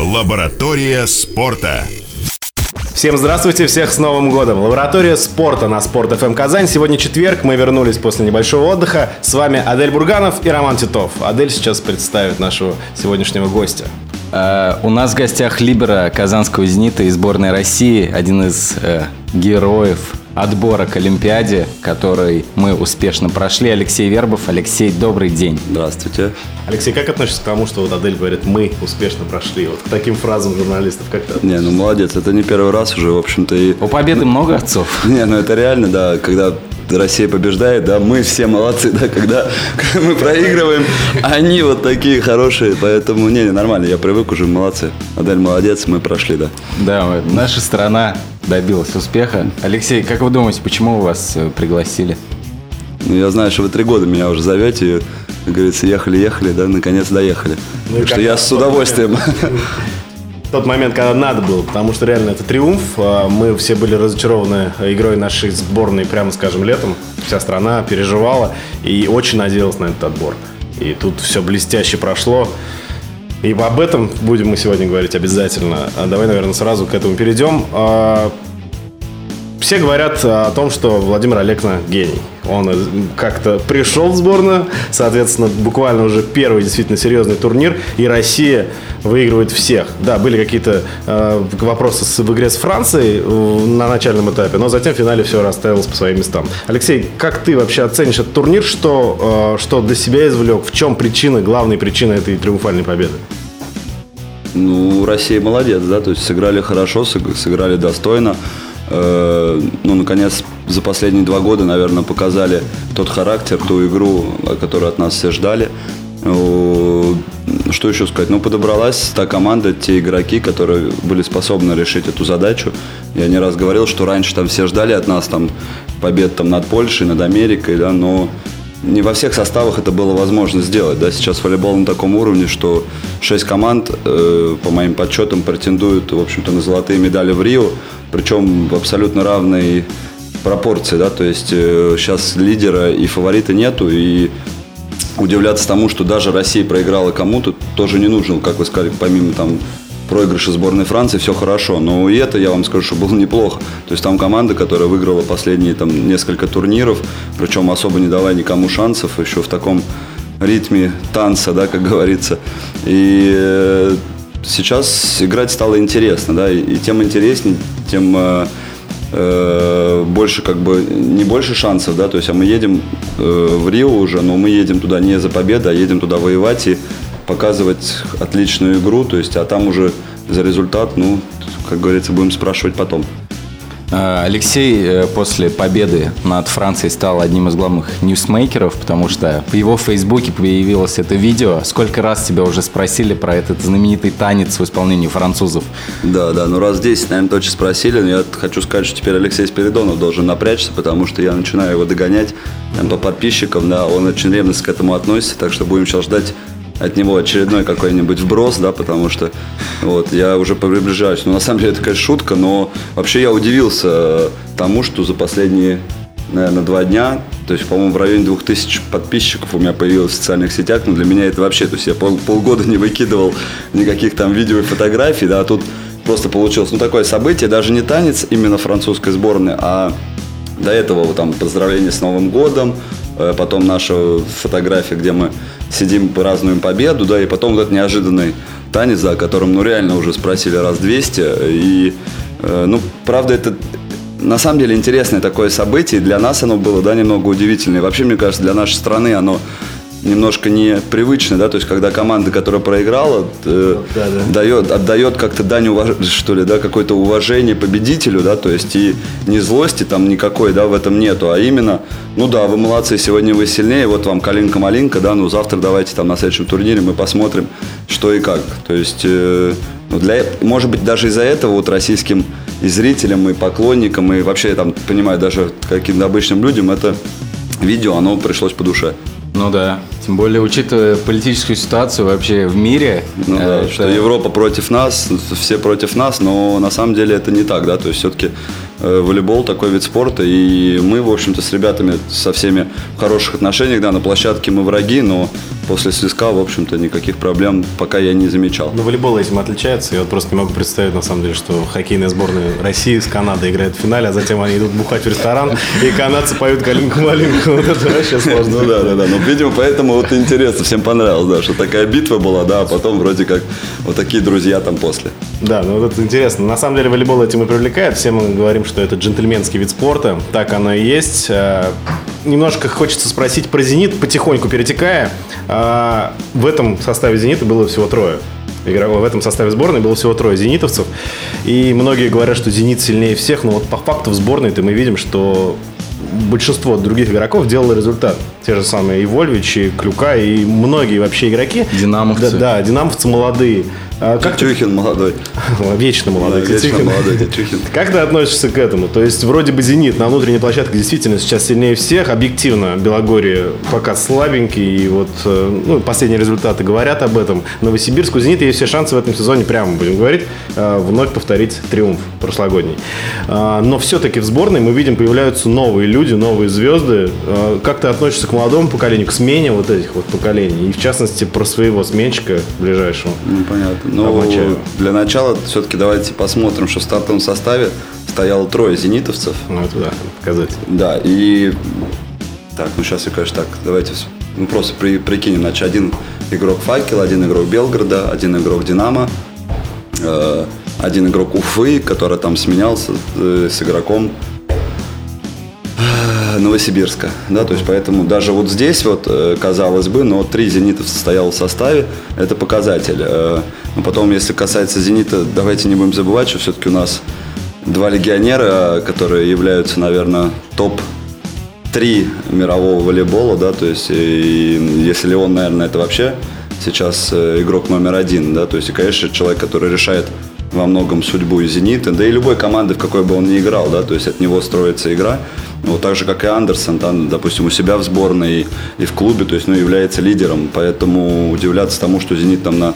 Лаборатория спорта. Всем здравствуйте, всех с Новым годом! Лаборатория спорта на Спорт ФМ Казань. Сегодня четверг, мы вернулись после небольшого отдыха. С вами Адель Бурганов и Роман Титов. Адель сейчас представит нашего сегодняшнего гостя. Э, у нас в гостях Либера Казанского «Зенита» и сборной России, один из э, героев отбора к Олимпиаде, который мы успешно прошли. Алексей Вербов. Алексей, добрый день. Здравствуйте. Алексей, как относишься к тому, что вот Адель говорит, мы успешно прошли? Вот к таким фразам журналистов как то Не, ну молодец, это не первый раз уже, в общем-то. И... У победы много отцов? Не, ну это реально, да, когда Россия побеждает, да, мы все молодцы, да, когда, мы проигрываем, они вот такие хорошие, поэтому, не, не, нормально, я привык уже, молодцы. Адель молодец, мы прошли, да. Да, наша страна добилась успеха. Алексей, как вы думаете, почему вас э, пригласили? Ну, я знаю, что вы три года меня уже зовете, как говорится, ехали-ехали, да, наконец доехали. Ну, так что я с удовольствием. Тот момент, когда надо было, потому что реально это триумф. А, мы все были разочарованы игрой нашей сборной, прямо скажем, летом. Вся страна переживала и очень надеялась на этот отбор. И тут все блестяще прошло. И об этом будем мы сегодня говорить обязательно. А давай, наверное, сразу к этому перейдем. Все говорят о том, что Владимир Олегна гений. Он как-то пришел в сборную, соответственно, буквально уже первый действительно серьезный турнир, и Россия выигрывает всех. Да, были какие-то э, вопросы с, в игре с Францией э, на начальном этапе, но затем в финале все расставилось по своим местам. Алексей, как ты вообще оценишь этот турнир? Что, э, что для себя извлек? В чем причина, главная причина этой триумфальной победы? Ну, Россия молодец, да, то есть сыграли хорошо, сыграли достойно. Э, ну, наконец, за последние два года, наверное, показали тот характер, ту игру, которую от нас все ждали. Что еще сказать? Ну, подобралась та команда, те игроки, которые были способны решить эту задачу. Я не раз говорил, что раньше там все ждали от нас там побед там над Польшей, над Америкой, да, но не во всех составах это было возможно сделать. Да? Сейчас волейбол на таком уровне, что шесть команд, э, по моим подсчетам, претендуют, в общем-то, на золотые медали в Рио, причем в абсолютно равной пропорции. Да? То есть э, сейчас лидера и фаворита нету, и удивляться тому, что даже Россия проиграла кому-то, тоже не нужно, как вы сказали, помимо там проигрыша сборной Франции, все хорошо. Но и это, я вам скажу, что было неплохо. То есть там команда, которая выиграла последние там несколько турниров, причем особо не давая никому шансов, еще в таком ритме танца, да, как говорится. И э, сейчас играть стало интересно, да, и, тем интереснее, тем э, э, больше как бы не больше шансов, да, то есть а мы едем э, в Рио уже, но мы едем туда не за победой, а едем туда воевать и показывать отличную игру, то есть, а там уже за результат, ну, как говорится, будем спрашивать потом. А, Алексей э, после победы над Францией стал одним из главных ньюсмейкеров, потому что в его фейсбуке появилось это видео. Сколько раз тебя уже спросили про этот знаменитый танец в исполнении французов? Да, да, ну раз 10, наверное, точно спросили, но я хочу сказать, что теперь Алексей Спиридонов должен напрячься, потому что я начинаю его догонять там, по подписчикам, да, он очень ревностно к этому относится, так что будем сейчас ждать от него очередной какой-нибудь вброс, да, потому что вот я уже приближаюсь. Ну, на самом деле, это, конечно, шутка, но вообще я удивился тому, что за последние, наверное, два дня, то есть, по-моему, в районе 2000 подписчиков у меня появилось в социальных сетях, но для меня это вообще, то есть я пол, полгода не выкидывал никаких там видео и фотографий, да, а тут просто получилось, ну, такое событие, даже не танец именно французской сборной, а до этого вот, там поздравления с Новым годом, э, потом наша фотография, где мы сидим, празднуем победу, да, и потом вот этот неожиданный танец, за которым, ну, реально уже спросили раз 200, и, э, ну, правда, это на самом деле интересное такое событие, для нас оно было, да, немного удивительное, вообще, мне кажется, для нашей страны оно немножко непривычно, да, то есть когда команда, которая проиграла, э, да, да. дает, отдает как-то дань уваж... что ли, да, какое-то уважение победителю, да, то есть и не злости там никакой, да, в этом нету, а именно, ну да, вы молодцы, сегодня вы сильнее, вот вам калинка-малинка, да, ну завтра давайте там на следующем турнире мы посмотрим, что и как, то есть, э, ну, для, может быть, даже из-за этого вот российским и зрителям, и поклонникам, и вообще, я там, понимаю, даже каким-то обычным людям это видео, оно пришлось по душе. Ну да. Тем более, учитывая политическую ситуацию вообще в мире. Ну, да, это... что Европа против нас, все против нас, но на самом деле это не так, да. То есть все-таки э, волейбол такой вид спорта, и мы, в общем-то, с ребятами со всеми в хороших отношениях, да, на площадке мы враги, но после свистка, в общем-то, никаких проблем пока я не замечал. Ну, волейбол этим отличается. Я вот просто не могу представить, на самом деле, что хоккейная сборная России с Канадой играет в финале, а затем они идут бухать в ресторан, и канадцы поют «Калинку-малинку». Вот это вообще сложно. Ну да, да, да. Ну, видимо, поэтому вот интересно, всем понравилось, да, что такая битва была, да, а потом вроде как вот такие друзья там после. Да, ну вот это интересно. На самом деле волейбол этим и привлекает. Все мы говорим, что это джентльменский вид спорта. Так оно и есть. А, немножко хочется спросить про «Зенит», потихоньку перетекая. А, в этом составе «Зенита» было всего трое. В этом составе сборной было всего трое зенитовцев. И многие говорят, что «Зенит» сильнее всех. Но вот по факту в сборной-то мы видим, что большинство других игроков делало результат. Те же самые и Вольвич, и Клюка, и многие вообще игроки. Динамовцы. Да, да динамовцы молодые. А как Тетюхин ты... молодой. Вечно молодой. Да, вечно молодой Тетюхин. Как ты относишься к этому? То есть, вроде бы «Зенит» на внутренней площадке действительно сейчас сильнее всех. Объективно, Белогорье пока слабенький. И вот э, ну, последние результаты говорят об этом. Новосибирск у «Зенита» есть все шансы в этом сезоне, прямо будем говорить, э, вновь повторить триумф прошлогодний. А, но все-таки в сборной мы видим, появляются новые люди, новые звезды. Как ты относишься к молодому поколению, к смене вот этих вот поколений? И в частности, про своего сменщика ближайшего. Ну, понятно. Ну, для начала все-таки давайте посмотрим, что в стартовом составе стояло трое зенитовцев. Ну, это да, показатель. Да, и... Так, ну сейчас я, конечно, так, давайте ну, просто при, прикинем. Значит, один игрок Факел, один игрок Белгорода, один игрок Динамо, э, один игрок Уфы, который там сменялся э, с игроком Новосибирска, да, то есть поэтому даже вот здесь вот, э, казалось бы, но три «Зенита» стоял в составе, это показатель. Но потом, если касается «Зенита», давайте не будем забывать, что все-таки у нас два легионера, которые являются, наверное, топ-3 мирового волейбола, да, то есть и, если Леон, наверное, это вообще сейчас э, игрок номер один, да, то есть и, конечно, человек, который решает во многом судьбу и «Зенита», да и любой команды, в какой бы он ни играл, да, то есть от него строится игра. Вот так же, как и Андерсон, там, допустим, у себя в сборной и, и в клубе, то есть, ну, является лидером. Поэтому удивляться тому, что «Зенит» там на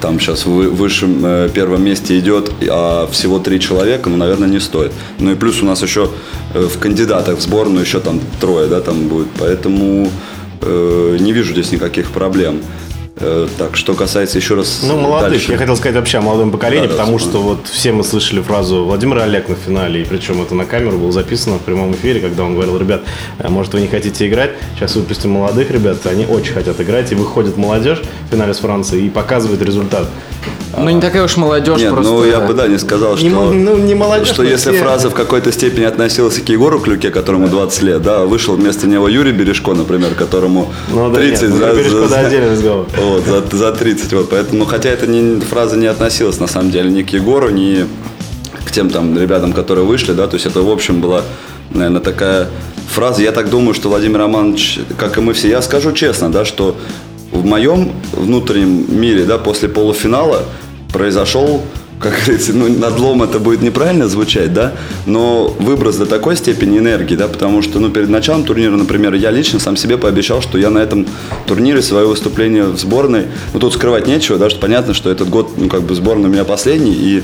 там сейчас в высшем э, первом месте идет, а всего три человека, ну, наверное, не стоит. Ну и плюс у нас еще э, в кандидатах в сборную еще там трое, да, там будет. Поэтому э, не вижу здесь никаких проблем. Э, так, что касается еще раз... Ну, молодых. Дальше. Я хотел сказать вообще о молодом поколении, да, потому да, что вот все мы слышали фразу Владимира Олег на финале, и причем это на камеру было записано в прямом эфире, когда он говорил, ребят, э, может вы не хотите играть, сейчас выпустим молодых ребят, они очень хотят играть, и выходит молодежь в финале с Францией и показывает результат. Ну, не такая уж молодежь Нет, просто. ну, я бы, да, не сказал, что... Не, ну, не молодежь, что если все... фраза в какой-то степени относилась к Егору Клюке, которому 20 лет, да, вышел вместо него Юрий Бережко, например, которому ну, 30... нет, за, Бережко, за, да, отдельный разговор. Вот, за, за 30, вот, поэтому, хотя эта не, фраза не относилась, на самом деле, ни к Егору, ни к тем там ребятам, которые вышли, да, то есть это, в общем, была, наверное, такая фраза. Я так думаю, что Владимир Романович, как и мы все, я скажу честно, да, что в моем внутреннем мире, да, после полуфинала произошел как говорится, ну, надлом это будет неправильно звучать, да, но выброс до такой степени энергии, да, потому что, ну, перед началом турнира, например, я лично сам себе пообещал, что я на этом турнире свое выступление в сборной, ну, тут скрывать нечего, да, что понятно, что этот год, ну, как бы сборная у меня последний, и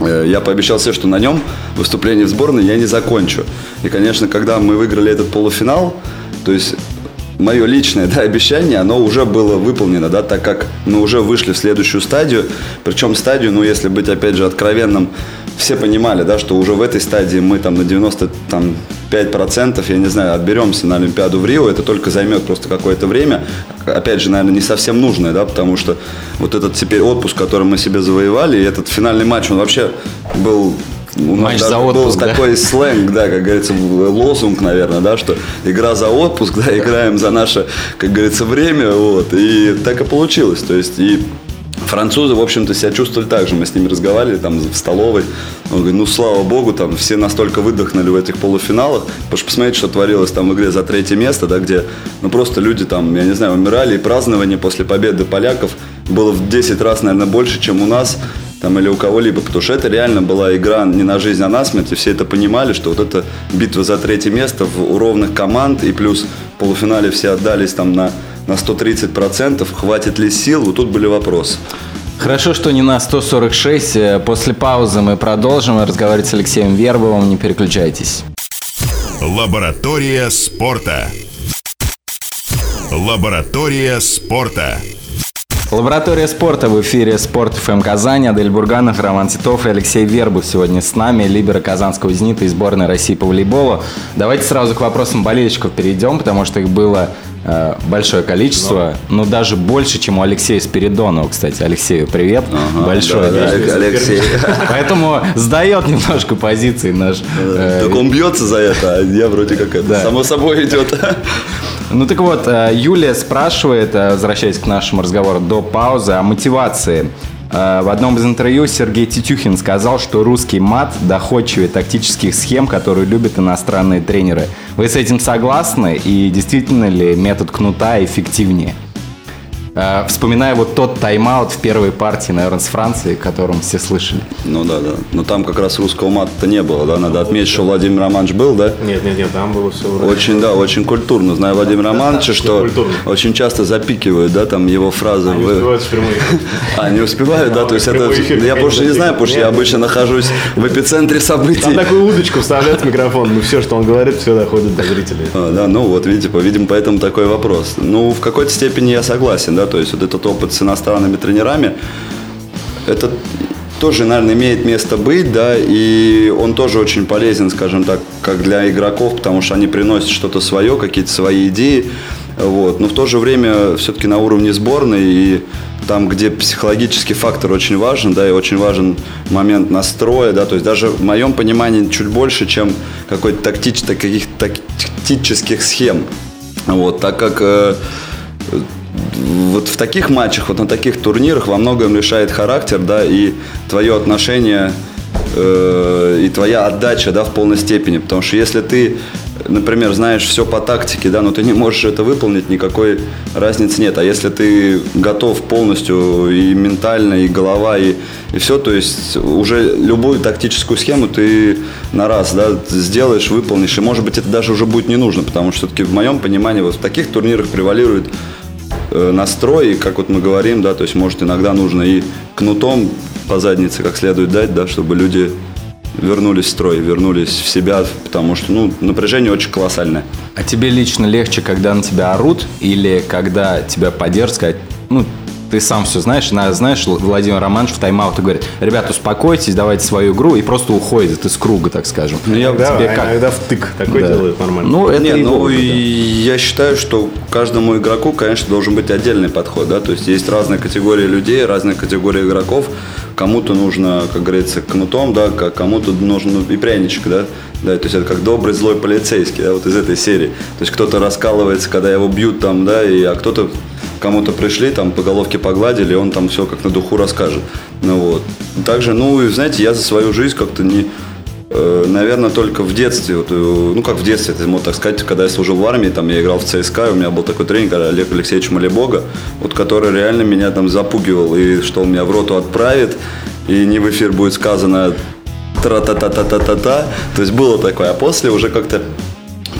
э, я пообещал себе, что на нем выступление в сборной я не закончу. И, конечно, когда мы выиграли этот полуфинал, то есть мое личное да, обещание, оно уже было выполнено, да, так как мы уже вышли в следующую стадию. Причем стадию, ну, если быть, опять же, откровенным, все понимали, да, что уже в этой стадии мы там на 95%, я не знаю, отберемся на Олимпиаду в Рио, это только займет просто какое-то время. Опять же, наверное, не совсем нужное, да, потому что вот этот теперь отпуск, который мы себе завоевали, и этот финальный матч, он вообще был у нас Матч за отпуск, был да? такой сленг, да, как говорится, лозунг, наверное, да, что игра за отпуск, да, играем за наше, как говорится, время, вот, и так и получилось, то есть, и Французы, в общем-то, себя чувствовали так же. Мы с ними разговаривали там в столовой. Он говорит, ну, слава богу, там все настолько выдохнули в этих полуфиналах. Потому что посмотрите, что творилось там в игре за третье место, да, где, ну, просто люди там, я не знаю, умирали. И празднование после победы поляков было в 10 раз, наверное, больше, чем у нас там, или у кого-либо, потому что это реально была игра не на жизнь, а на смерть, и все это понимали, что вот эта битва за третье место в, у ровных команд, и плюс в полуфинале все отдались там на, на 130%, хватит ли сил, вот тут были вопросы. Хорошо, что не на 146. Э, после паузы мы продолжим разговаривать с Алексеем Вербовым. Не переключайтесь. Лаборатория спорта. Лаборатория спорта. Лаборатория спорта в эфире Спорт ФМ Казань. Адель Бурганов, Роман Титов и Алексей Вербов сегодня с нами. Либера Казанского «Зенита» и сборной России по волейболу. Давайте сразу к вопросам болельщиков перейдем, потому что их было большое количество. Ну, даже больше, чем у Алексея Спиридонова, кстати. Алексею привет. Ага, Большое. да, да, Алексей. Поэтому сдает немножко позиции наш. э, Так он бьется за это, а я вроде как это Да. само собой идет. Ну так вот, э, Юлия спрашивает, э, возвращаясь к нашему разговору до паузы, о мотивации. Э, В одном из интервью Сергей Тетюхин сказал, что русский мат доходчивее тактических схем, которые любят иностранные тренеры. Вы с этим согласны? И действительно ли метод кнута эффективнее? Э, Вспоминая вот тот тайм-аут в первой партии, наверное, с Францией, о котором все слышали. Ну да, да. Но там как раз русского мата-то не было, да? Надо отметить, что Владимир Романович был, да? Нет, нет, нет, там было все вроде. Очень, да, очень культурно. Знаю Владимира Романовича, что Культурно. очень часто запикивают, да, там его фразы. Они в- успевают в прямой эфир. А, не успевают, да? То есть это... Я больше не знаю, потому что я обычно нахожусь в эпицентре Там событий. такую удочку вставляют в микрофон, ну все, что он говорит, все доходит до зрителей. А, Да, ну вот видите, видимо, поэтому такой вопрос. Ну, в какой-то степени я согласен, да, то есть вот этот опыт с иностранными тренерами, это тоже, наверное, имеет место быть, да, и он тоже очень полезен, скажем так, как для игроков, потому что они приносят что-то свое, какие-то свои идеи, вот, но в то же время все-таки на уровне сборной и там, где психологический фактор очень важен, да, и очень важен момент настроя, да, то есть даже в моем понимании чуть больше, чем какой-то тактич, таких тактических схем, вот, так как э, вот в таких матчах, вот на таких турнирах во многом решает характер, да, и твое отношение э, и твоя отдача, да, в полной степени. Потому что если ты, например, знаешь все по тактике, да, но ты не можешь это выполнить, никакой разницы нет. А если ты готов полностью и ментально, и голова, и, и все, то есть уже любую тактическую схему ты на раз, да, сделаешь, выполнишь, и может быть это даже уже будет не нужно, потому что все-таки в моем понимании вот в таких турнирах превалирует настрой, и как вот мы говорим, да, то есть может иногда нужно и кнутом по заднице как следует дать, да, чтобы люди вернулись в строй, вернулись в себя, потому что, ну, напряжение очень колоссальное. А тебе лично легче, когда на тебя орут, или когда тебя поддержат, сказать, ну, ты сам все знаешь, на- знаешь, Владимир Романович в тайм-аут говорит, ребят, успокойтесь, давайте свою игру, и просто уходит из круга, так скажем. Ну, я- Да, тебе а как? иногда втык такой Да. делают нормально. Ну, это Не, и ну и да. я считаю, что каждому игроку, конечно, должен быть отдельный подход, да, то есть есть разные категории людей, разные категории игроков, кому-то нужно, как говорится, кнутом, да, кому-то нужен и пряничек, да, да, то есть это как добрый злой полицейский, да, вот из этой серии, то есть кто-то раскалывается, когда его бьют там, да, и, а кто-то кому-то пришли, там по головке погладили, он там все как на духу расскажет, ну вот. Также, ну и знаете, я за свою жизнь как-то не, наверное, только в детстве, вот, э, ну как в детстве, это можно так сказать, когда я служил в армии, там я играл в ЦСКА, у меня был такой тренер Олег Алексеевич Малебога, вот который реально меня там запугивал, и что он меня в роту отправит, и не в эфир будет сказано тра-та-та-та-та-та-та, то есть было такое, а после уже как-то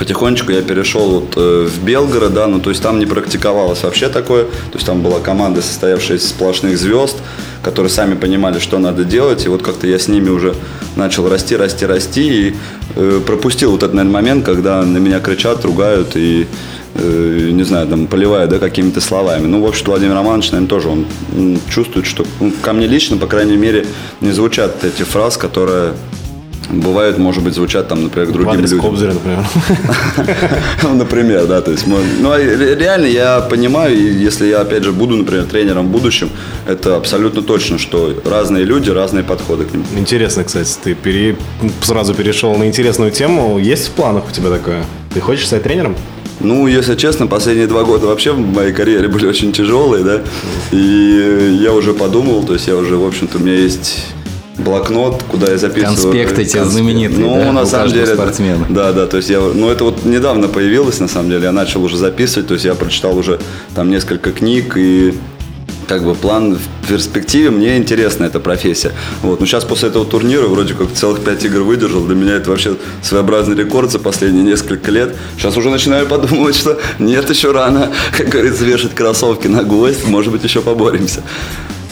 потихонечку я перешел вот э, в Белгород, да, ну то есть там не практиковалось вообще такое, то есть там была команда, состоявшая из сплошных звезд, которые сами понимали, что надо делать, и вот как-то я с ними уже начал расти, расти, расти, и э, пропустил вот этот, наверное, момент, когда на меня кричат, ругают и э, не знаю, там, поливают, да, какими-то словами. Ну, в общем, Владимир Романович, наверное, тоже, он чувствует, что ну, ко мне лично, по крайней мере, не звучат эти фраз, которые бывают, может быть, звучат там, например, другим адрес людям. Кобзаря, например. Ну, Например, да, то есть, ну, а ре- реально я понимаю, и если я, опять же, буду, например, тренером в будущем, это абсолютно точно, что разные люди, разные подходы к ним. Интересно, кстати, ты пере- сразу перешел на интересную тему. Есть в планах у тебя такое? Ты хочешь стать тренером? Ну, если честно, последние два года вообще в моей карьере были очень тяжелые, да, и я уже подумал, то есть я уже, в общем-то, у меня есть блокнот, куда я записываю. Конспекты эти знаменитые, Ну, да, на самом деле. спортсмена. Да, да, то есть я, ну, это вот недавно появилось, на самом деле, я начал уже записывать, то есть я прочитал уже там несколько книг и как бы план в перспективе, мне интересна эта профессия. Вот. Но сейчас после этого турнира вроде как целых пять игр выдержал. Для меня это вообще своеобразный рекорд за последние несколько лет. Сейчас уже начинаю подумывать, что нет, еще рано, как говорится, вешать кроссовки на гвоздь. Может быть, еще поборемся.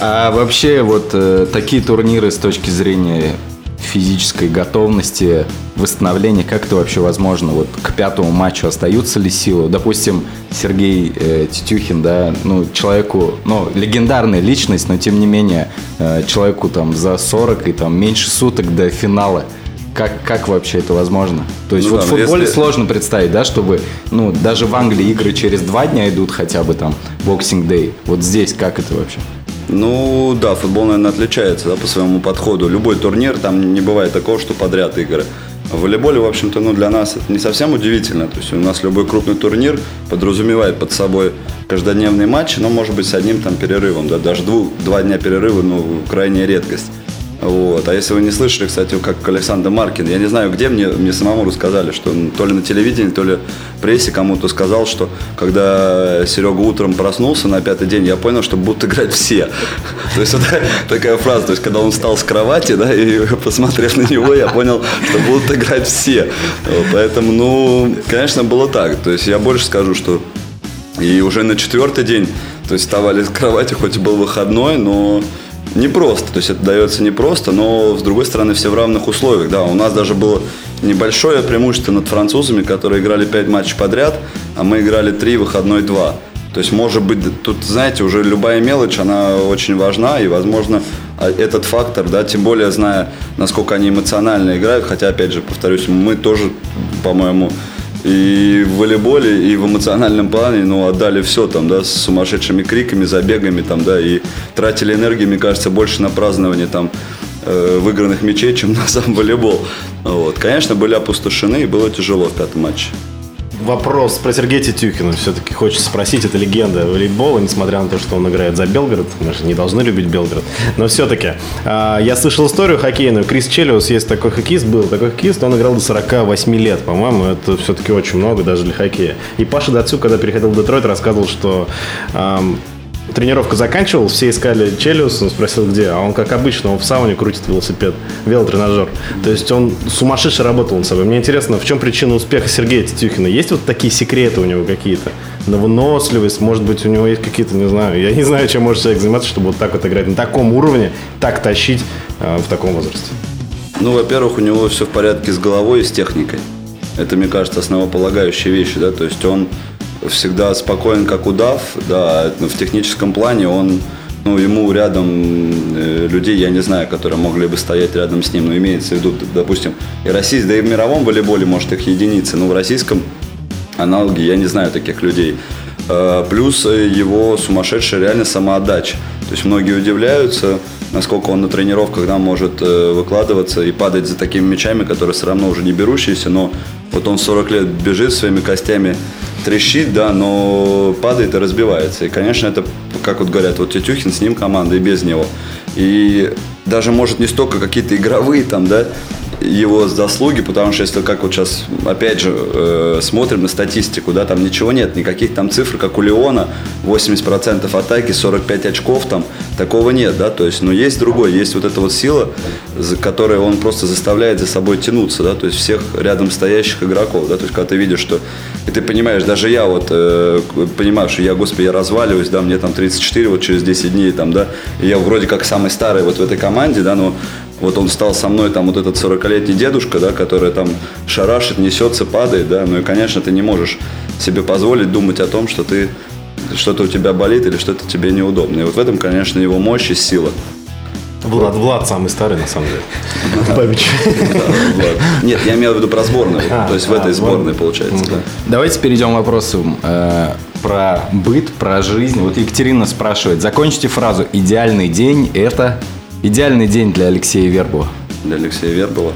А вообще вот э, такие турниры с точки зрения физической готовности, восстановления, как это вообще возможно? Вот к пятому матчу остаются ли силы? Допустим, Сергей э, Тетюхин, да, ну, человеку, ну, легендарная личность, но тем не менее, э, человеку там за 40 и там меньше суток до финала – как, как вообще это возможно? То есть ну, вот да, в футболе если... сложно представить, да, чтобы, ну, даже в Англии игры через два дня идут хотя бы там Day. Вот здесь как это вообще? Ну да, футбол, наверное, отличается да, по своему подходу. Любой турнир, там не бывает такого, что подряд игры. В волейболе, в общем-то, ну, для нас это не совсем удивительно. То есть у нас любой крупный турнир подразумевает под собой каждодневный матч, но может быть с одним там перерывом. Да, даже двух, два дня перерыва, ну, крайняя редкость. Вот. А если вы не слышали, кстати, как Александр Маркин, я не знаю, где мне, мне самому рассказали, что он то ли на телевидении, то ли прессе кому-то сказал, что когда Серега утром проснулся на пятый день, я понял, что будут играть все. То есть вот такая фраза, то есть когда он встал с кровати, да, и посмотрев на него, я понял, что будут играть все. Поэтому, ну, конечно, было так. То есть я больше скажу, что и уже на четвертый день, то есть вставали с кровати, хоть и был выходной, но непросто. То есть это дается непросто, но с другой стороны все в равных условиях. Да, у нас даже было небольшое преимущество над французами, которые играли 5 матчей подряд, а мы играли 3, выходной 2. То есть, может быть, тут, знаете, уже любая мелочь, она очень важна, и, возможно, а, этот фактор, да, тем более зная, насколько они эмоционально играют, хотя, опять же, повторюсь, мы тоже, по-моему, и в волейболе, и в эмоциональном плане, ну, отдали все там, да, с сумасшедшими криками, забегами там, да, и тратили энергию, мне кажется, больше на празднование там э, выигранных мячей, чем на сам волейбол. Вот. Конечно, были опустошены, и было тяжело в пятом матче вопрос про Сергея Тетюхина. Все-таки хочется спросить. Это легенда волейбола, несмотря на то, что он играет за Белгород. Мы же не должны любить Белгород. Но все-таки. А, я слышал историю хоккейную. Крис Челиус, есть такой хоккеист, был такой хоккеист, он играл до 48 лет, по-моему. Это все-таки очень много даже для хоккея. И Паша Дацюк, когда переходил в Детройт, рассказывал, что тренировка заканчивал, все искали Челиус, он спросил, где, а он, как обычно, он в сауне крутит велосипед, велотренажер. То есть он сумасшедше работал над собой. Мне интересно, в чем причина успеха Сергея Тетюхина? Есть вот такие секреты у него какие-то? На выносливость, может быть, у него есть какие-то, не знаю, я не знаю, чем может человек заниматься, чтобы вот так вот играть на таком уровне, так тащить э, в таком возрасте. Ну, во-первых, у него все в порядке с головой и с техникой. Это, мне кажется, основополагающие вещи, да, то есть он всегда спокоен, как удав, да, в техническом плане он, ну, ему рядом э, людей, я не знаю, которые могли бы стоять рядом с ним, но имеется в виду, допустим, и российский, да и в мировом волейболе, может, их единицы, но в российском аналоге я не знаю таких людей. Э, плюс его сумасшедшая реально самоотдача. То есть многие удивляются, насколько он на тренировках да, может э, выкладываться и падать за такими мячами, которые все равно уже не берущиеся, но вот он 40 лет бежит своими костями, трещит, да, но падает и разбивается. И, конечно, это, как вот говорят, вот Тетюхин, с ним команда и без него. И даже, может, не столько какие-то игровые там, да, его заслуги, потому что если как вот сейчас, опять же, э, смотрим на статистику, да, там ничего нет, никаких там цифр, как у Леона, 80% атаки, 45 очков там, такого нет, да, то есть, но есть другой, есть вот эта вот сила, за которой он просто заставляет за собой тянуться, да, то есть всех рядом стоящих игроков, да, то есть когда ты видишь, что, и ты понимаешь, даже я вот э, понимаю, что я, господи, я разваливаюсь, да, мне там 34 вот через 10 дней там, да, и я вроде как самый старый вот в этой команде, да, но вот он стал со мной, там, вот этот 40-летний дедушка, да, который там шарашит, несется, падает, да, ну и, конечно, ты не можешь себе позволить думать о том, что ты что-то у тебя болит или что-то тебе неудобно. И вот в этом, конечно, его мощь и сила. Влад, Влад самый старый, на самом деле. Бабич. Нет, я имею в виду про сборную. А, То есть в этой а, сборной, получается. Давайте перейдем к вопросу э, про быт, про жизнь. Вот Екатерина спрашивает, закончите фразу «Идеальный день – это…» Идеальный день для Алексея Вербова. Для Алексея Вербова.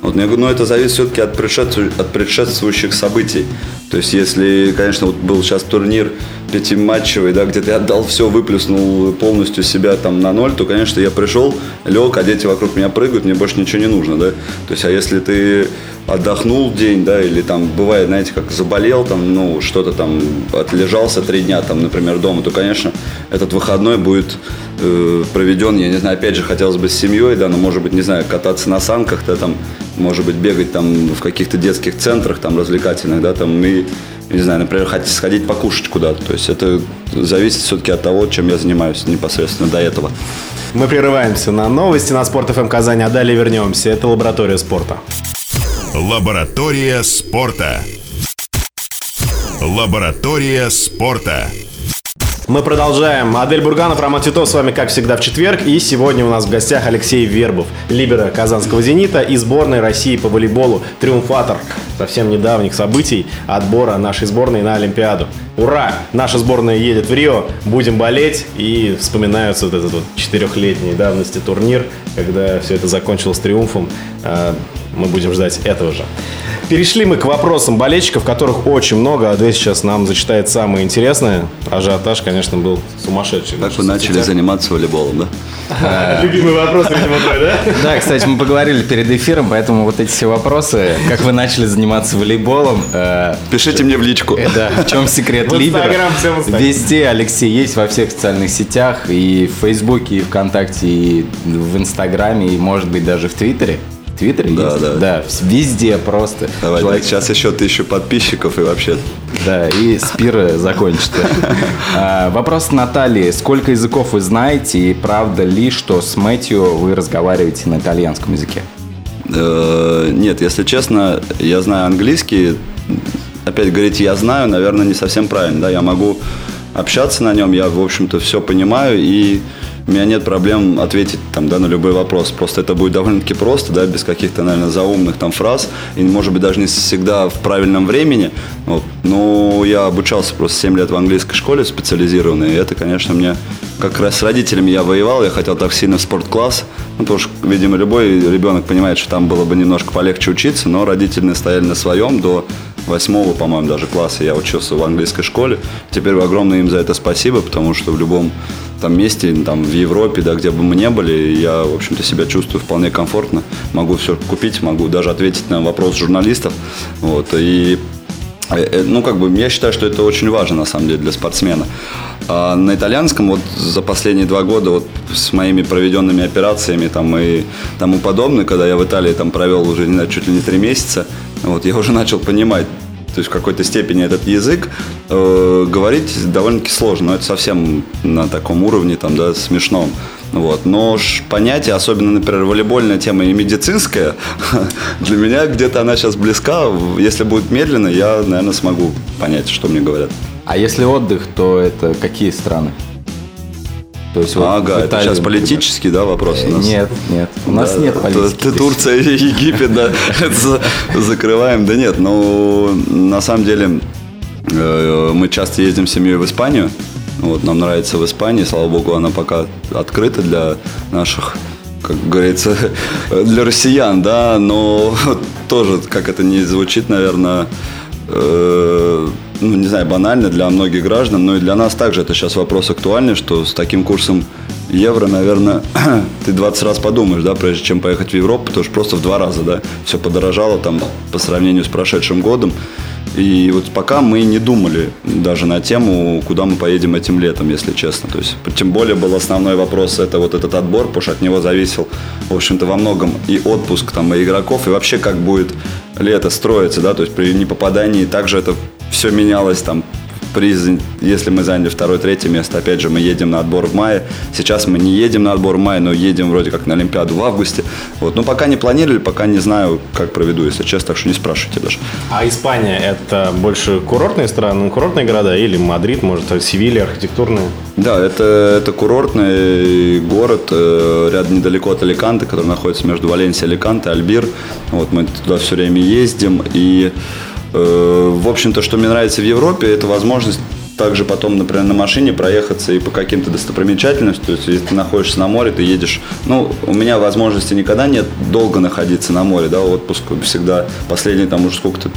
Вот, но ну, это зависит все-таки от, предшеству... от предшествующих событий. То есть, если, конечно, вот был сейчас турнир пятиматчевый, да, где ты отдал все, выплюснул полностью себя там на ноль, то, конечно, я пришел, лег, а дети вокруг меня прыгают, мне больше ничего не нужно, да. То есть, а если ты отдохнул день, да, или там бывает, знаете, как заболел, там, ну, что-то там, отлежался три дня, там, например, дома, то, конечно, этот выходной будет э, проведен, я не знаю, опять же, хотелось бы с семьей, да, но, может быть, не знаю, кататься на санках, да, там, может быть, бегать там в каких-то детских центрах, там, развлекательных, да, там, и, не знаю, например, хотите сходить покушать куда-то, то есть это зависит все-таки от того, чем я занимаюсь непосредственно до этого. Мы прерываемся на новости на Спорт ФМ Казань, а далее вернемся. Это лаборатория спорта. Лаборатория спорта. Лаборатория спорта. Мы продолжаем. Адель Бурганов, Роман Титов с вами, как всегда, в четверг. И сегодня у нас в гостях Алексей Вербов, либера Казанского «Зенита» и сборной России по волейболу, триумфатор совсем недавних событий отбора нашей сборной на Олимпиаду. Ура! Наша сборная едет в Рио, будем болеть и вспоминаются вот этот вот четырехлетний давности турнир, когда все это закончилось триумфом. Мы будем ждать этого же. Перешли мы к вопросам болельщиков, которых очень много. Адель сейчас нам зачитает самое интересное. Ажиотаж, конечно, был сумасшедший. Как вы начали заниматься волейболом, да? Любимый вопрос, видимо, твой, да? Да, кстати, мы поговорили перед эфиром, поэтому вот эти все вопросы, как вы начали заниматься волейболом. Э, Пишите мне в личку. Э, да, в чем секрет лидера. Везде Алексей есть во всех социальных сетях, и в Фейсбуке, и ВКонтакте, и в Инстаграме, и, может быть, даже в Твиттере. Твиттере да, есть? Да, да. везде просто. Давай, Человек... так, сейчас еще тысячу подписчиков и вообще... Да, и спира закончится. А, вопрос Натальи. Сколько языков вы знаете и правда ли, что с Мэтью вы разговариваете на итальянском языке? Э, нет, если честно, я знаю английский. Опять говорить «я знаю», наверное, не совсем правильно. Да? Я могу общаться на нем, я, в общем-то, все понимаю и у меня нет проблем ответить там, да, на любой вопрос. Просто это будет довольно-таки просто, да, без каких-то, наверное, заумных там фраз. И, может быть, даже не всегда в правильном времени. Вот. Но я обучался просто 7 лет в английской школе специализированной. И это, конечно, мне как раз с родителями я воевал. Я хотел так сильно в спорткласс. Ну, потому что, видимо, любой ребенок понимает, что там было бы немножко полегче учиться. Но родители настояли на своем до восьмого, по-моему, даже класса я учился в английской школе. Теперь огромное им за это спасибо, потому что в любом там месте, там в Европе, да, где бы мы ни были, я, в общем-то, себя чувствую вполне комфортно. Могу все купить, могу даже ответить на вопрос журналистов. Вот, и ну, как бы, я считаю, что это очень важно, на самом деле, для спортсмена. А на итальянском вот за последние два года вот с моими проведенными операциями там и тому подобное, когда я в Италии там провел уже, не знаю, чуть ли не три месяца, вот, я уже начал понимать, то есть в какой-то степени этот язык э, говорить довольно-таки сложно, но это совсем на таком уровне, там, да, смешном. Вот. Но понятие, особенно, например, волейбольная тема и медицинская, для меня где-то она сейчас близка. Если будет медленно, я, наверное, смогу понять, что мне говорят. А если отдых, то это какие страны? То есть, вот ага, это сейчас политический, да, вопрос у нас? Нет, нет, у нас да, нет политики. Ты Турция и Египет, да, закрываем. Да нет, ну, на самом деле, э, мы часто ездим с семьей в Испанию. Вот, нам нравится в Испании, слава богу, она пока открыта для наших как говорится, для россиян, да, но тоже, как это не звучит, наверное, э, ну, не знаю, банально для многих граждан, но и для нас также это сейчас вопрос актуальный, что с таким курсом евро, наверное, ты 20 раз подумаешь, да, прежде чем поехать в Европу, потому что просто в два раза, да, все подорожало там по сравнению с прошедшим годом. И вот пока мы не думали даже на тему, куда мы поедем этим летом, если честно. То есть, тем более был основной вопрос, это вот этот отбор, потому что от него зависел, в общем-то, во многом и отпуск там и игроков, и вообще как будет лето строиться, да, то есть при непопадании также это все менялось там приз, если мы заняли второе, третье место, опять же, мы едем на отбор в мае. Сейчас мы не едем на отбор в мае, но едем вроде как на Олимпиаду в августе. Вот. Но пока не планировали, пока не знаю, как проведу, если честно, так что не спрашивайте даже. А Испания – это больше курортные страны, курортные города или Мадрид, может, Севилья, архитектурные? Да, это, это курортный город, э, рядом недалеко от Аликанте, который находится между Валенсией и Аликанте, Альбир. Вот мы туда все время ездим, и в общем-то, что мне нравится в Европе, это возможность также потом, например, на машине проехаться и по каким-то достопримечательностям. То есть, если ты находишься на море, ты едешь. Ну, у меня возможности никогда нет долго находиться на море, да, отпуск всегда. Последний там уже сколько-то,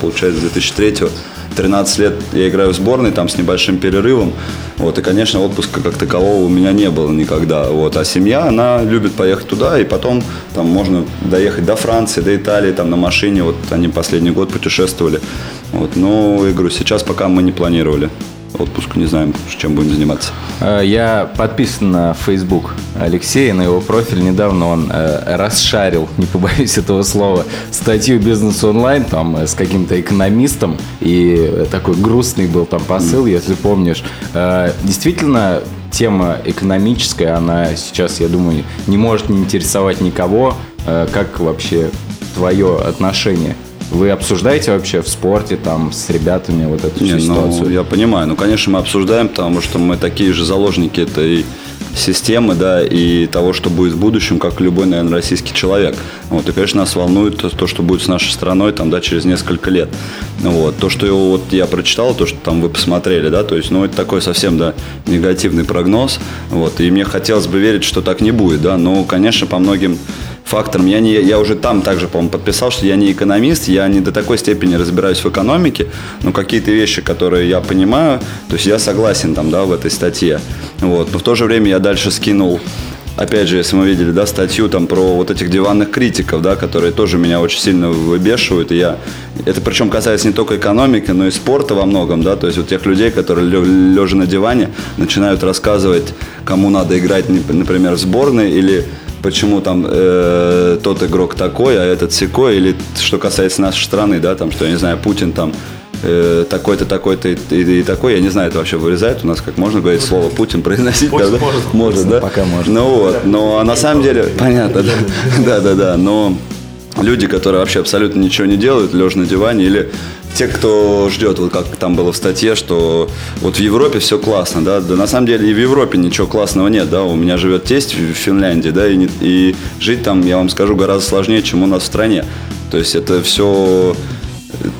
получается, 2003 13 лет я играю в сборной, там с небольшим перерывом. Вот, и, конечно, отпуска как такового у меня не было никогда. Вот. А семья, она любит поехать туда, и потом там можно доехать до Франции, до Италии, там на машине. Вот они последний год путешествовали. Вот. Но, я говорю, сейчас пока мы не планировали отпуск, не знаем, чем будем заниматься. Э, я подписан на Facebook Алексея, на его профиль. Недавно он э, расшарил, не побоюсь этого слова, статью «Бизнес онлайн» там э, с каким-то экономистом. И такой грустный был там посыл, если помнишь. Действительно, тема экономическая, она сейчас, я думаю, не может не интересовать никого. Э, как вообще твое отношение? Вы обсуждаете вообще в спорте там с ребятами вот эту Не, ну, ситуацию? я понимаю. Ну, конечно, мы обсуждаем, потому что мы такие же заложники этой системы, да, и того, что будет в будущем, как любой, наверное, российский человек. Вот, и, конечно, нас волнует то, то, что будет с нашей страной там, да, через несколько лет. Ну, вот, то, что вот я прочитал, то, что там вы посмотрели, да, то есть, ну, это такой совсем, да, негативный прогноз, вот, и мне хотелось бы верить, что так не будет, да, но, конечно, по многим фактором. Я, не, я уже там также, по-моему, подписал, что я не экономист, я не до такой степени разбираюсь в экономике, но какие-то вещи, которые я понимаю, то есть я согласен там, да, в этой статье. Вот. Но в то же время я дальше скинул опять же, если мы видели, да, статью там про вот этих диванных критиков, да, которые тоже меня очень сильно выбешивают, и я, это причем касается не только экономики, но и спорта во многом, да, то есть вот тех людей, которые лежа на диване начинают рассказывать, кому надо играть, например, в сборной или почему там э, тот игрок такой, а этот секой, или что касается нашей страны, да, там, что, я не знаю, Путин там э, такой-то, такой-то и, и, и такой, я не знаю, это вообще вырезает у нас, как можно говорить слово Путин произносить, Может, да? может. может, да? Пока можно. Ну вот, но на самом деле, понятно, да, да, да, да, но люди, которые вообще абсолютно ничего не делают, лежа на диване, или те, кто ждет, вот как там было в статье, что вот в Европе все классно, да, да на самом деле и в Европе ничего классного нет, да, у меня живет тесть в Финляндии, да, и, не, и жить там, я вам скажу, гораздо сложнее, чем у нас в стране. То есть это все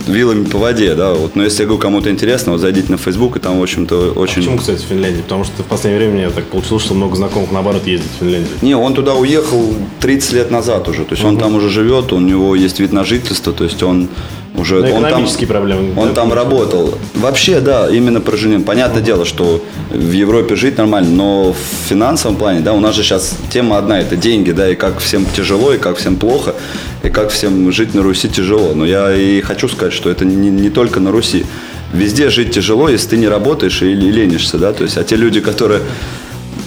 вилами по воде, да, вот. Но если я говорю кому-то интересно, вот зайдите на Facebook, и там, в общем-то, очень... А почему, кстати, в Финляндии? Потому что в последнее время я так получилось, что много знакомых, наоборот, ездит в Финляндию. Не, он туда уехал 30 лет назад уже, то есть он там уже живет, у него есть вид на жительство, то есть он уже Но он там, проблемы. он да, там работал. Вообще, да, именно про женин. Понятное дело, что в Европе жить нормально, но в финансовом плане, да, у нас же сейчас тема одна, это деньги, да, и как всем тяжело, и как всем плохо, и как всем жить на Руси тяжело. Но я и хочу сказать, что это не, не только на Руси. Везде жить тяжело, если ты не работаешь или ленишься, да, то есть, а те люди, которые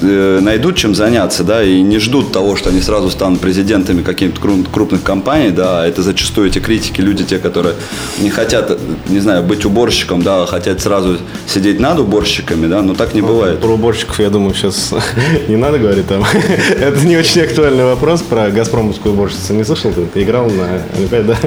найдут чем заняться, да, и не ждут того, что они сразу станут президентами каких-то крупных компаний, да, это зачастую эти критики, люди, те, которые не хотят, не знаю, быть уборщиком, да, а хотят сразу сидеть над уборщиками, да, но так не бывает. Про уборщиков, я думаю, сейчас не надо говорить там. Это не очень актуальный вопрос про газпромовскую уборщицу. Не слышал ты? Ты играл на Олимпиаде, да?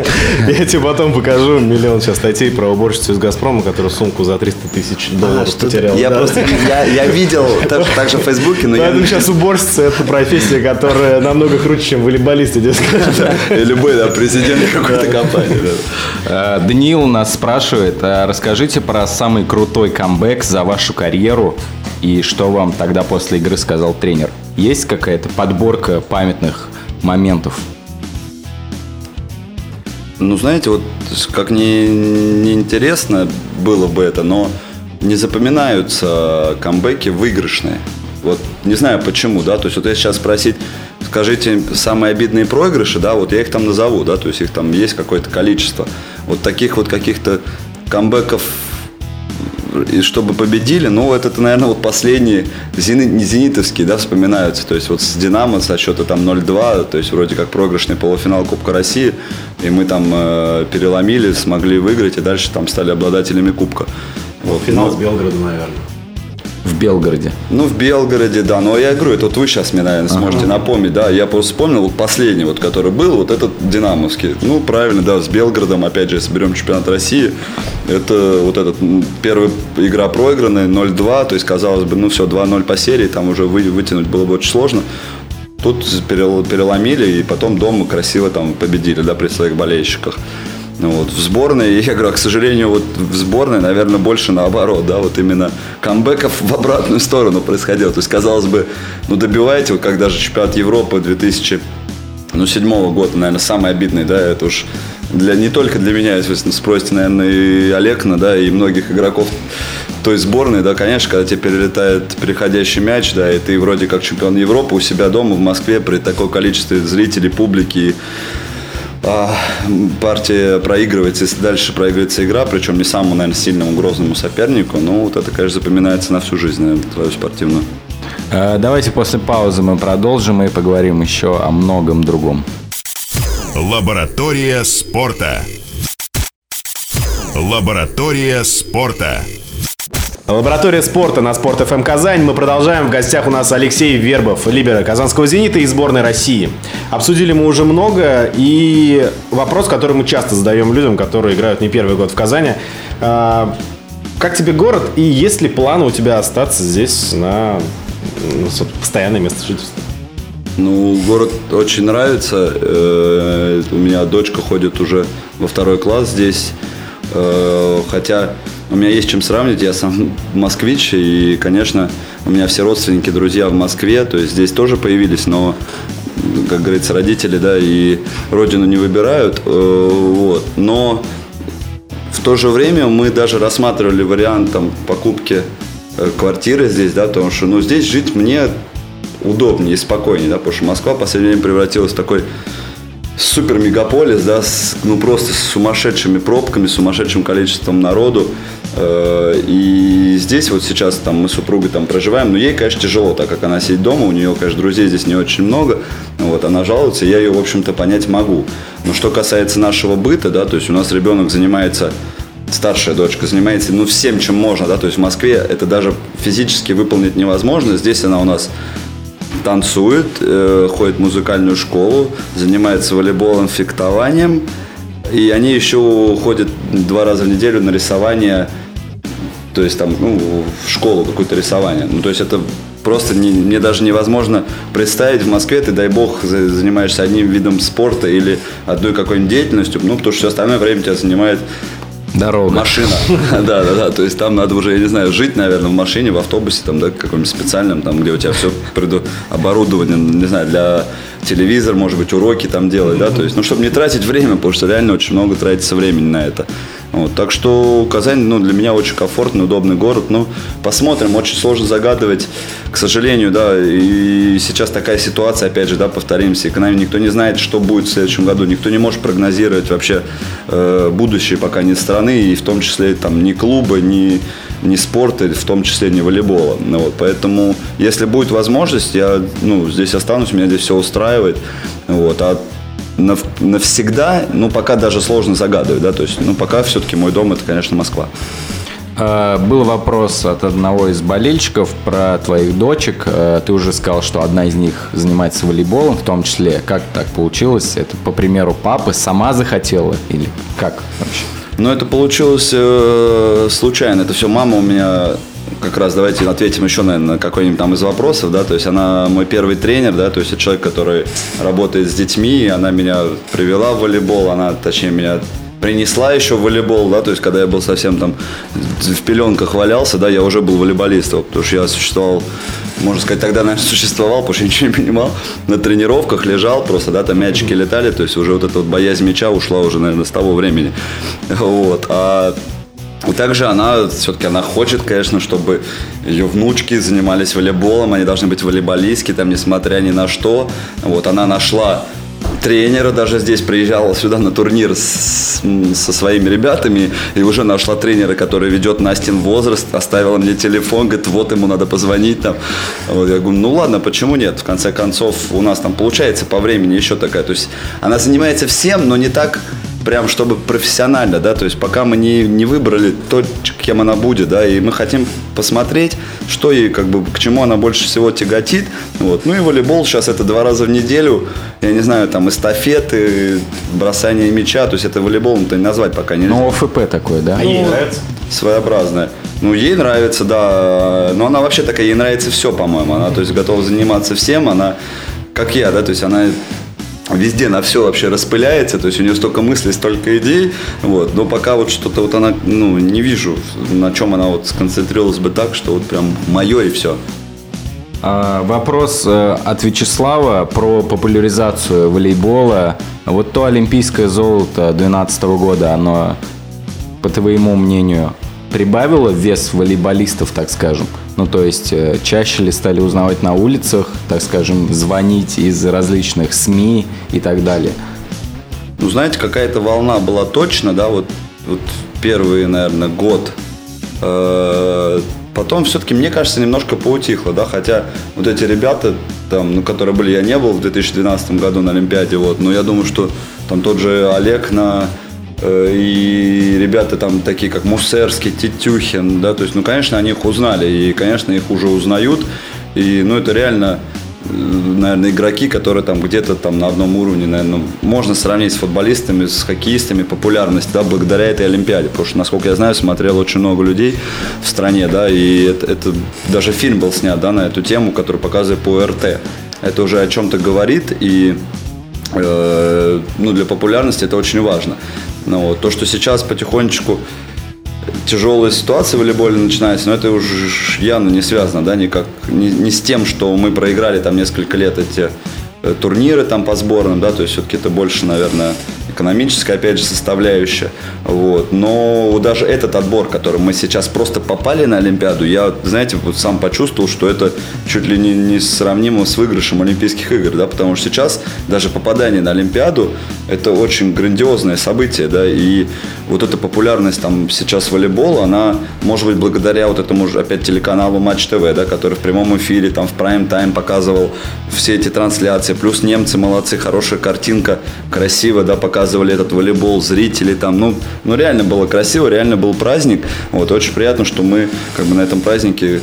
Я тебе потом покажу миллион сейчас статей про уборщицу из Газпрома, которая сумку за 300 тысяч долларов потеряла. Я Да. просто, я, я видел так, так же в Фейсбуке, но я... Поэтому сейчас уборщица – это профессия, которая намного круче, чем волейболист, я скажу. И любой, да, президент какой-то компании. Э, Даниил нас спрашивает, а расскажите про самый крутой камбэк за вашу карьеру и что вам тогда после игры сказал тренер. Есть какая-то подборка памятных моментов? Ну, знаете, вот как не, не интересно было бы это, но не запоминаются камбэки выигрышные. Вот не знаю почему, да, то есть вот если сейчас спросить, скажите самые обидные проигрыши, да, вот я их там назову, да, то есть их там есть какое-то количество. Вот таких вот каких-то камбэков и чтобы победили, ну, это, наверное, вот последние зенитовские, да, вспоминаются. То есть вот с «Динамо» со счета там 0-2, то есть вроде как проигрышный полуфинал Кубка России, и мы там э, переломили, смогли выиграть, и дальше там стали обладателями Кубка. Вот. Финал Ну, с Белгородом, наверное. В Белгороде. ну, в Белгороде, да. Но я говорю, это вот вы сейчас мне, наверное, сможете напомнить, да. Я просто вспомнил, вот последний, вот, который был, вот этот Динамовский. Ну, правильно, да, с Белгородом, опять же, если берем чемпионат России, это вот этот первая игра проигранная, 0-2, то есть, казалось бы, ну, все, 2-0 по серии, там уже вы, вытянуть было бы очень сложно. Тут перел- переломили, и потом дома красиво там победили, да, при своих болельщиках. Ну, вот, в сборной, я говорю, а, к сожалению, вот в сборной, наверное, больше наоборот, да, вот именно камбэков в обратную сторону происходило. То есть, казалось бы, ну, добиваете, вот как даже чемпионат Европы 2000 ну, седьмого года, наверное, самый обидный, да, это уж для, не только для меня, если вы спросите, наверное, и Олегна, да, и многих игроков той сборной, да, конечно, когда тебе перелетает переходящий мяч, да, и ты вроде как чемпион Европы у себя дома в Москве при таком количестве зрителей, публики, партия проигрывается, если дальше проигрывается игра, причем не самому, наверное, сильному, грозному сопернику, ну, вот это, конечно, запоминается на всю жизнь, наверное, твою спортивную. Э, Давайте после паузы мы продолжим и поговорим еще о многом другом. Лаборатория спорта. Лаборатория спорта. Лаборатория спорта на Спорт ФМ Казань. Мы продолжаем. В гостях у нас Алексей Вербов, либера Казанского «Зенита» и сборной России. Обсудили мы уже много. И вопрос, который мы часто задаем людям, которые играют не первый год в Казани. А, как тебе город и есть ли планы у тебя остаться здесь на ну, постоянное место жительства? Ну, город очень нравится. Э, у меня дочка ходит уже во второй класс здесь. Э, хотя у меня есть чем сравнить, я сам москвич, и, конечно, у меня все родственники, друзья в Москве, то есть здесь тоже появились, но, как говорится, родители, да, и родину не выбирают, э, вот, но в то же время мы даже рассматривали вариант там, покупки э, квартиры здесь, да, потому что, ну, здесь жить мне удобнее и спокойнее, да, потому что Москва в последнее время превратилась в такой супер мегаполис, да, с, ну просто с сумасшедшими пробками, сумасшедшим количеством народу. Э, и здесь вот сейчас там мы с супругой там проживаем, но ей, конечно, тяжело, так как она сидит дома, у нее, конечно, друзей здесь не очень много, вот, она жалуется, я ее, в общем-то, понять могу. Но что касается нашего быта, да, то есть у нас ребенок занимается старшая дочка занимается ну, всем, чем можно, да, то есть в Москве это даже физически выполнить невозможно, здесь она у нас танцует, э, ходит в музыкальную школу, занимается волейболом, фехтованием. И они еще ходят два раза в неделю на рисование, то есть там, ну, в школу какое-то рисование. Ну, то есть это просто не, мне даже невозможно представить в Москве, ты, дай бог, занимаешься одним видом спорта или одной какой-нибудь деятельностью, ну, потому что все остальное время тебя занимает Дорога. Машина. Да, да, да. То есть там надо уже, я не знаю, жить, наверное, в машине, в автобусе, там, да, каком-нибудь специальном, там, где у тебя все преду... оборудование, не знаю, для телевизора, может быть, уроки там делать, да, то есть, ну, чтобы не тратить время, потому что реально очень много тратится времени на это. Вот, так что Казань, ну, для меня очень комфортный, удобный город. Ну, посмотрим, очень сложно загадывать, к сожалению, да, и сейчас такая ситуация, опять же, да, повторимся, экономия, никто не знает, что будет в следующем году, никто не может прогнозировать вообще э, будущее пока ни страны, и в том числе там ни клуба, ни, ни спорта, в том числе ни волейбола. Ну, вот, поэтому, если будет возможность, я, ну, здесь останусь, меня здесь все устраивает, вот, а навсегда, ну, пока даже сложно загадывать, да, то есть, ну, пока все-таки мой дом – это, конечно, Москва. А, был вопрос от одного из болельщиков про твоих дочек. А, ты уже сказал, что одна из них занимается волейболом, в том числе. Как так получилось? Это по примеру папы сама захотела или как вообще? Ну, это получилось э, случайно. Это все мама у меня как раз давайте ответим еще, наверное, на какой-нибудь там из вопросов, да, то есть она мой первый тренер, да, то есть это человек, который работает с детьми, она меня привела в волейбол, она, точнее, меня принесла еще волейбол, да, то есть когда я был совсем там в пеленках валялся, да, я уже был волейболистом, потому что я существовал, можно сказать, тогда, наверное, существовал, потому что я ничего не понимал, на тренировках лежал просто, да, там мячики летали, то есть уже вот эта вот боязнь мяча ушла уже, наверное, с того времени, вот, а и также она, все-таки она хочет, конечно, чтобы ее внучки занимались волейболом, они должны быть волейболистки, там, несмотря ни на что. Вот, она нашла тренера, даже здесь приезжала сюда на турнир с, со своими ребятами и уже нашла тренера, который ведет Настин возраст, оставила мне телефон, говорит, вот ему надо позвонить там. Вот, я говорю, ну ладно, почему нет? В конце концов, у нас там получается по времени еще такая, то есть она занимается всем, но не так прям чтобы профессионально, да, то есть пока мы не, не выбрали то, кем она будет, да, и мы хотим посмотреть, что ей, как бы, к чему она больше всего тяготит, вот, ну и волейбол сейчас это два раза в неделю, я не знаю, там, эстафеты, бросание мяча, то есть это волейбол-то не назвать пока нельзя. Ну, ОФП такое, да? А ей нравится? Своеобразное. Ну, ей нравится, да, но она вообще такая, ей нравится все, по-моему, она, то есть, готова заниматься всем, она, как я, да, то есть, она везде на все вообще распыляется, то есть у нее столько мыслей, столько идей, вот, но пока вот что-то вот она, ну, не вижу, на чем она вот сконцентрировалась бы так, что вот прям мое и все. А, вопрос э, от Вячеслава про популяризацию волейбола. Вот то олимпийское золото 2012 года, оно, по твоему мнению, прибавило вес волейболистов, так скажем? Ну, то есть, э, чаще ли стали узнавать на улицах, так скажем, звонить из различных СМИ и так далее? Ну, знаете, какая-то волна была точно, да, вот, вот первый, наверное, год. Э, потом все-таки, мне кажется, немножко поутихло, да, хотя вот эти ребята, там, ну, которые были, я не был в 2012 году на Олимпиаде, вот, но я думаю, что там тот же Олег на и ребята там такие, как Мусерский, Тетюхин, да, то есть, ну, конечно, они их узнали, и, конечно, их уже узнают, и, ну, это реально наверное, игроки, которые там где-то там на одном уровне, наверное, можно сравнить с футболистами, с хоккеистами популярность, да, благодаря этой Олимпиаде. Потому что, насколько я знаю, смотрел очень много людей в стране, да, и это, это даже фильм был снят, да, на эту тему, который показывает по РТ. Это уже о чем-то говорит, и э, ну, для популярности это очень важно. Но вот, то, что сейчас потихонечку тяжелая ситуация волейболе начинается, но это уже явно не связано, да, никак, не, не с тем, что мы проиграли там несколько лет эти э, турниры там по сборным, да, то есть все-таки это больше, наверное, экономическая, опять же, составляющая. Вот. Но даже этот отбор, который мы сейчас просто попали на Олимпиаду, я, знаете, вот сам почувствовал, что это чуть ли не, не сравнимо с выигрышем Олимпийских игр, да, потому что сейчас даже попадание на Олимпиаду – это очень грандиозное событие, да, и вот эта популярность там сейчас волейбола, она может быть благодаря вот этому же опять телеканалу Матч ТВ, да, который в прямом эфире там в прайм-тайм показывал все эти трансляции, плюс немцы молодцы, хорошая картинка, красиво, да, показывали этот волейбол, зрители там, ну, ну реально было красиво, реально был праздник, вот, очень приятно, что мы как бы на этом празднике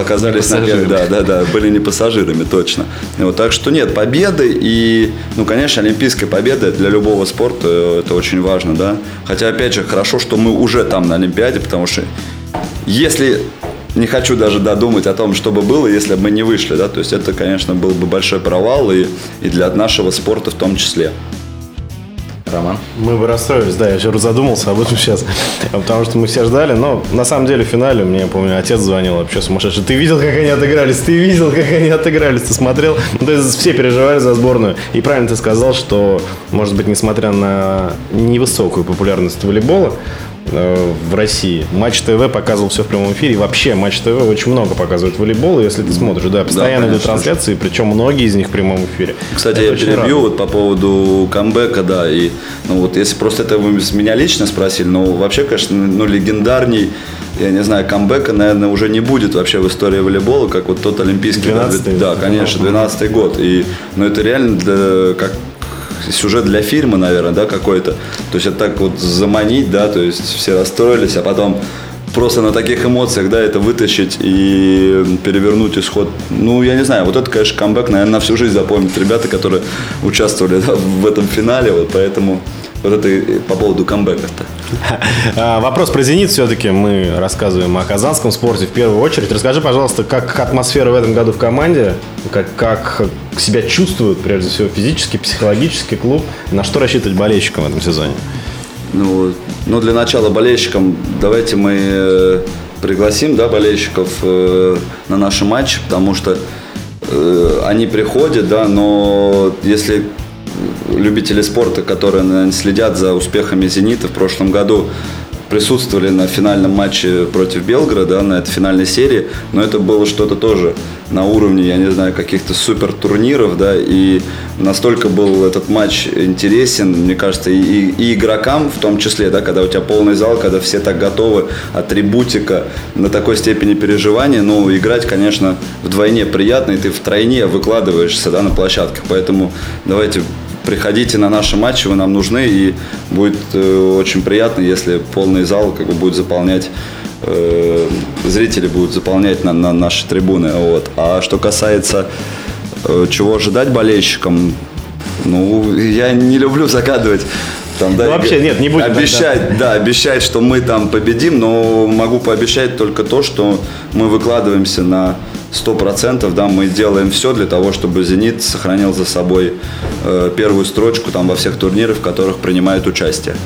оказались на первом, да, да, да, были не пассажирами, точно. Вот, так что нет, победы и, ну, конечно, олимпийская победа для любого спорта э, это очень важно, да. Хотя, опять же, хорошо, что мы уже там на Олимпиаде, потому что если не хочу даже додумать о том, что бы было, если бы мы не вышли, да, то есть это, конечно, был бы большой провал и, и для нашего спорта в том числе. Роман? Мы бы расстроились, да, я еще задумался об этом сейчас, потому что мы все ждали, но на самом деле в финале мне, помню, отец звонил вообще сумасшедший. Ты видел, как они отыгрались? Ты видел, как они отыгрались? Ты смотрел? Ну, то есть все переживали за сборную. И правильно ты сказал, что, может быть, несмотря на невысокую популярность волейбола, в России. Матч ТВ показывал все в прямом эфире. И вообще Матч ТВ очень много показывает волейбол. И если ты смотришь, да, постоянно да, идут трансляции, причем многие из них в прямом эфире. Кстати, это я перебью вот по поводу камбэка, да. И ну вот если просто это вы с меня лично спросили, ну вообще, конечно, ну легендарней я не знаю, камбэка, наверное, уже не будет вообще в истории волейбола, как вот тот олимпийский. 12 Да, конечно, 12 год. И, ну, это реально для, как сюжет для фильма, наверное, да, какой-то. То есть это так вот заманить, да, то есть все расстроились, а потом просто на таких эмоциях, да, это вытащить и перевернуть исход. Ну, я не знаю, вот это, конечно, камбэк, наверное, на всю жизнь запомнят ребята, которые участвовали да, в этом финале, вот поэтому вот это по поводу камбэка-то. А, вопрос про «Зенит» все-таки. Мы рассказываем о казанском спорте в первую очередь. Расскажи, пожалуйста, как атмосфера в этом году в команде, как, как себя чувствуют, прежде всего, физически, психологически клуб, на что рассчитывать болельщикам в этом сезоне? Ну, ну для начала болельщикам давайте мы э, пригласим да, болельщиков э, на наши матчи, потому что э, они приходят, да, но если любители спорта, которые наверное, следят за успехами «Зенита» в прошлом году, присутствовали на финальном матче против Белгорода, на этой финальной серии, но это было что-то тоже на уровне, я не знаю, каких-то супер турниров, да, и настолько был этот матч интересен, мне кажется, и, и игрокам в том числе, да, когда у тебя полный зал, когда все так готовы, атрибутика на такой степени переживания, ну, играть, конечно, вдвойне приятно, и ты втройне выкладываешься, да, на площадке, поэтому давайте приходите на наши матчи, вы нам нужны, и будет э, очень приятно, если полный зал как бы будет заполнять э, зрители будут заполнять на, на наши трибуны. Вот. А что касается э, чего ожидать болельщикам, ну, я не люблю загадывать там, да, ну, вообще нет, не будем обещать, тогда. да, обещать, что мы там победим, но могу пообещать только то, что мы выкладываемся на 100%, да, мы делаем все для того, чтобы «Зенит» сохранил за собой э, первую строчку там во всех турнирах, в которых принимает участие.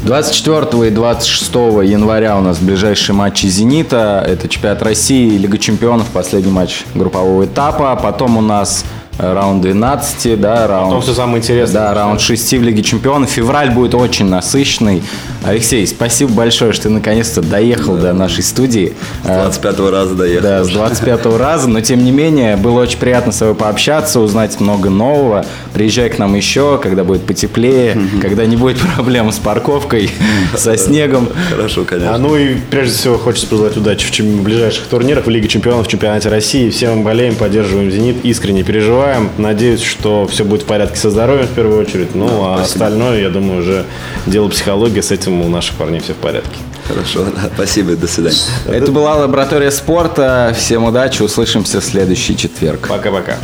24 и 26 января у нас ближайшие матчи «Зенита». Это чемпионат России, Лига чемпионов, последний матч группового этапа. Потом у нас раунд 12, да, раунд... Потом все самое интересное. Да, раунд 6 в Лиге Чемпионов. Февраль будет очень насыщенный. Алексей, спасибо большое, что ты наконец-то доехал да. до нашей студии. С 25 раза доехал. Да, с 25 раза, но тем не менее, было очень приятно с тобой пообщаться, узнать много нового. Приезжай к нам еще, когда будет потеплее, когда не будет проблем с парковкой, со снегом. Хорошо, конечно. А ну и прежде всего хочется пожелать удачи в ближайших турнирах, в Лиге Чемпионов, в Чемпионате России. Всем болеем, поддерживаем «Зенит», искренне переживаем переживаем. Надеюсь, что все будет в порядке со здоровьем в первую очередь. Ну, а спасибо. остальное, я думаю, уже дело психологии. С этим у наших парней все в порядке. Хорошо, да, спасибо, до свидания. Это была лаборатория спорта. Всем удачи, услышимся в следующий четверг. Пока-пока.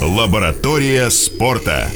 Лаборатория спорта.